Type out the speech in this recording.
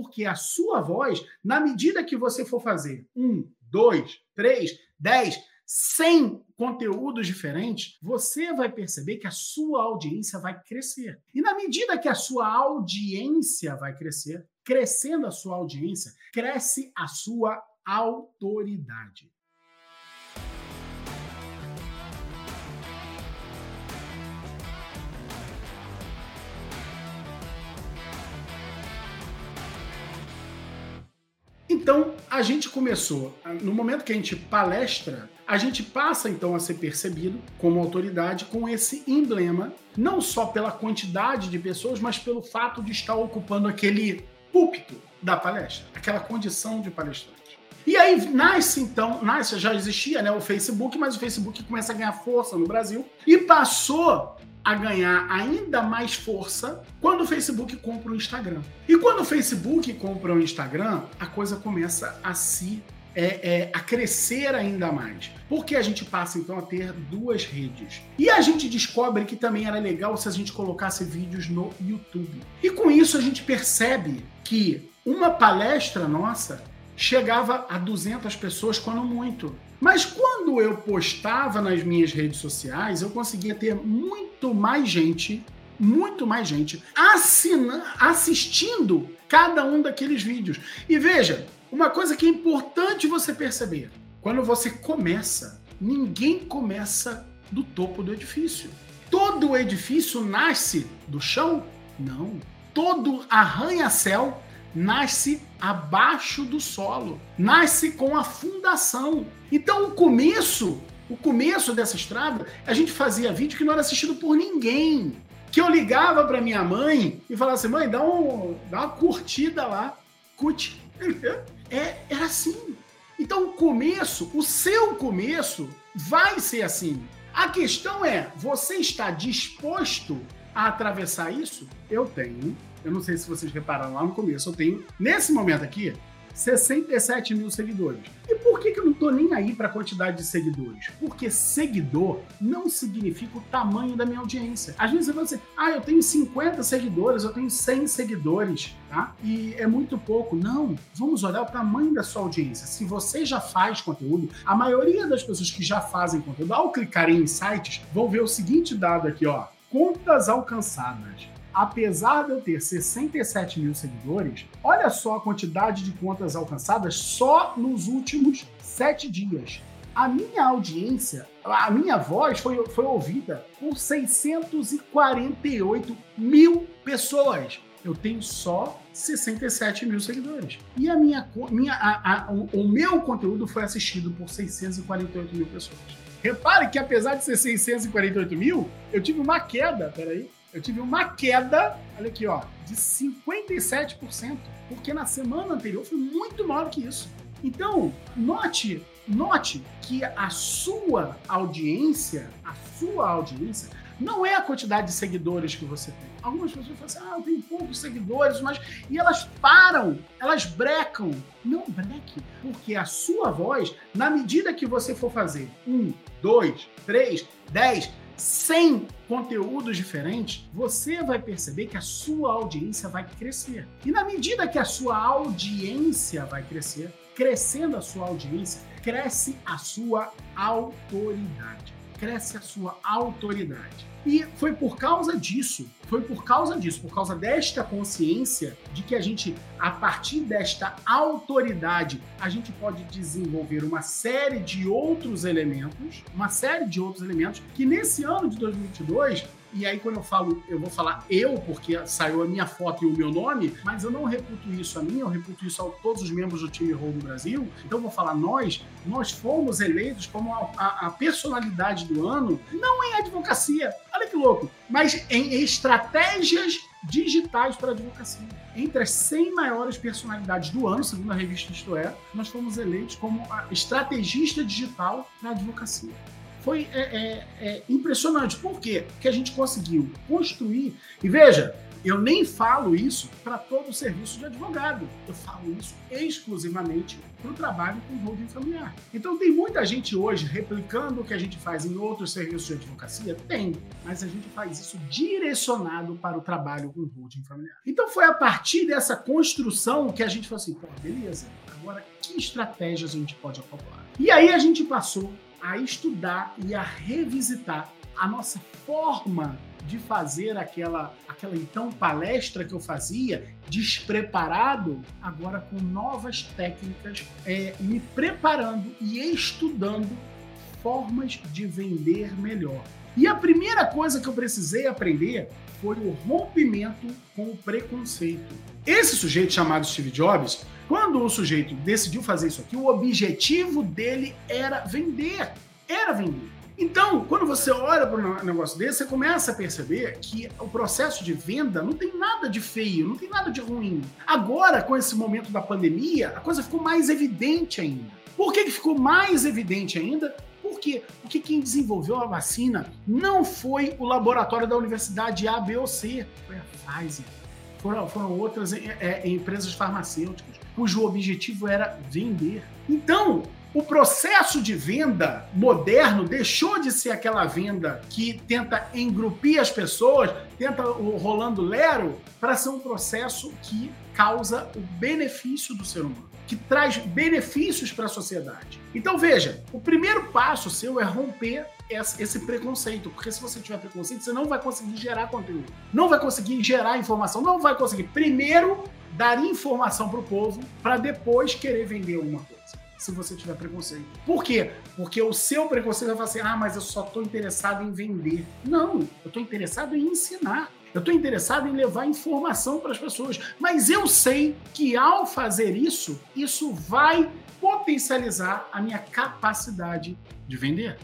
Porque a sua voz, na medida que você for fazer um, dois, três, dez, cem conteúdos diferentes, você vai perceber que a sua audiência vai crescer. E na medida que a sua audiência vai crescer, crescendo a sua audiência, cresce a sua autoridade. Então, a gente começou, no momento que a gente palestra, a gente passa então a ser percebido como autoridade com esse emblema, não só pela quantidade de pessoas, mas pelo fato de estar ocupando aquele púlpito da palestra, aquela condição de palestrante. E aí nasce então, nasce, já existia né, o Facebook, mas o Facebook começa a ganhar força no Brasil e passou a ganhar ainda mais força quando o Facebook compra o Instagram. E quando o Facebook compra o Instagram, a coisa começa a se é, é, a crescer ainda mais. Porque a gente passa então a ter duas redes. E a gente descobre que também era legal se a gente colocasse vídeos no YouTube. E com isso a gente percebe que uma palestra nossa chegava a 200 pessoas, quando muito. Mas quando eu postava nas minhas redes sociais, eu conseguia ter muito mais gente, muito mais gente assina, assistindo cada um daqueles vídeos. E veja, uma coisa que é importante você perceber: quando você começa, ninguém começa do topo do edifício. Todo edifício nasce do chão? Não. Todo arranha-céu nasce abaixo do solo, nasce com a fundação. Então o começo, o começo dessa estrada, a gente fazia vídeo que não era assistido por ninguém. Que eu ligava para minha mãe e falava assim: mãe, dá, um, dá uma curtida lá, curte. É, era assim. Então o começo, o seu começo, vai ser assim. A questão é: você está disposto a atravessar isso? Eu tenho eu não sei se vocês repararam lá no começo, eu tenho, nesse momento aqui, 67 mil seguidores. E por que, que eu não tô nem aí para a quantidade de seguidores? Porque seguidor não significa o tamanho da minha audiência. Às vezes você fala assim, ah, eu tenho 50 seguidores, eu tenho 100 seguidores, tá? E é muito pouco. Não, vamos olhar o tamanho da sua audiência. Se você já faz conteúdo, a maioria das pessoas que já fazem conteúdo, ao clicarem em sites, vão ver o seguinte dado aqui, ó. Contas alcançadas apesar de eu ter 67 mil seguidores, olha só a quantidade de contas alcançadas só nos últimos sete dias. A minha audiência, a minha voz foi, foi ouvida por 648 mil pessoas. Eu tenho só 67 mil seguidores. E a minha, minha, a, a, o, o meu conteúdo foi assistido por 648 mil pessoas. Repare que apesar de ser 648 mil, eu tive uma queda, peraí, eu tive uma queda, olha aqui, ó, de 57%, porque na semana anterior foi muito maior que isso. Então, note, note que a sua audiência, a sua audiência, não é a quantidade de seguidores que você tem. Algumas pessoas falam assim, ah, eu tenho poucos seguidores, mas. E elas param, elas brecam. Não breque, porque a sua voz, na medida que você for fazer um, dois, três, dez, 100 conteúdos diferentes, você vai perceber que a sua audiência vai crescer. E na medida que a sua audiência vai crescer, crescendo a sua audiência, cresce a sua autoridade. Cresce a sua autoridade. E foi por causa disso, foi por causa disso, por causa desta consciência de que a gente, a partir desta autoridade, a gente pode desenvolver uma série de outros elementos, uma série de outros elementos que nesse ano de 2022 e aí, quando eu falo, eu vou falar eu, porque saiu a minha foto e o meu nome, mas eu não reputo isso a mim, eu reputo isso a todos os membros do time Roll Brasil. Então, eu vou falar nós, nós fomos eleitos como a, a, a personalidade do ano, não em advocacia, olha que louco, mas em estratégias digitais para advocacia. Entre as 100 maiores personalidades do ano, segundo a revista Isto É, nós fomos eleitos como estrategista digital para advocacia foi é, é, é impressionante. Por quê? Porque a gente conseguiu construir. E veja, eu nem falo isso para todo o serviço de advogado. Eu falo isso exclusivamente para o trabalho com holding familiar. Então tem muita gente hoje replicando o que a gente faz em outros serviços de advocacia? Tem, mas a gente faz isso direcionado para o trabalho com holding familiar. Então foi a partir dessa construção que a gente falou assim, pô, beleza, agora que estratégias a gente pode acoplar? E aí a gente passou a estudar e a revisitar a nossa forma de fazer aquela, aquela então palestra que eu fazia, despreparado, agora com novas técnicas, é, me preparando e estudando formas de vender melhor. E a primeira coisa que eu precisei aprender foi o rompimento com o preconceito. Esse sujeito chamado Steve Jobs, quando o sujeito decidiu fazer isso aqui, o objetivo dele era vender. Era vender. Então, quando você olha para um negócio desse, você começa a perceber que o processo de venda não tem nada de feio, não tem nada de ruim. Agora, com esse momento da pandemia, a coisa ficou mais evidente ainda. Por que, que ficou mais evidente ainda? Quê? Porque quem desenvolveu a vacina não foi o laboratório da universidade A, B ou C, foi a Pfizer. Foram, foram outras é, é, empresas farmacêuticas, cujo objetivo era vender. Então, o processo de venda moderno deixou de ser aquela venda que tenta engrupir as pessoas, tenta o rolando lero, para ser um processo que causa o benefício do ser humano, que traz benefícios para a sociedade. Então veja, o primeiro passo seu é romper esse preconceito, porque se você tiver preconceito, você não vai conseguir gerar conteúdo, não vai conseguir gerar informação, não vai conseguir primeiro dar informação para o povo para depois querer vender alguma coisa se você tiver preconceito. Por quê? Porque o seu preconceito vai falar assim: ah, mas eu só estou interessado em vender. Não, eu estou interessado em ensinar. Eu estou interessado em levar informação para as pessoas. Mas eu sei que ao fazer isso, isso vai potencializar a minha capacidade de vender.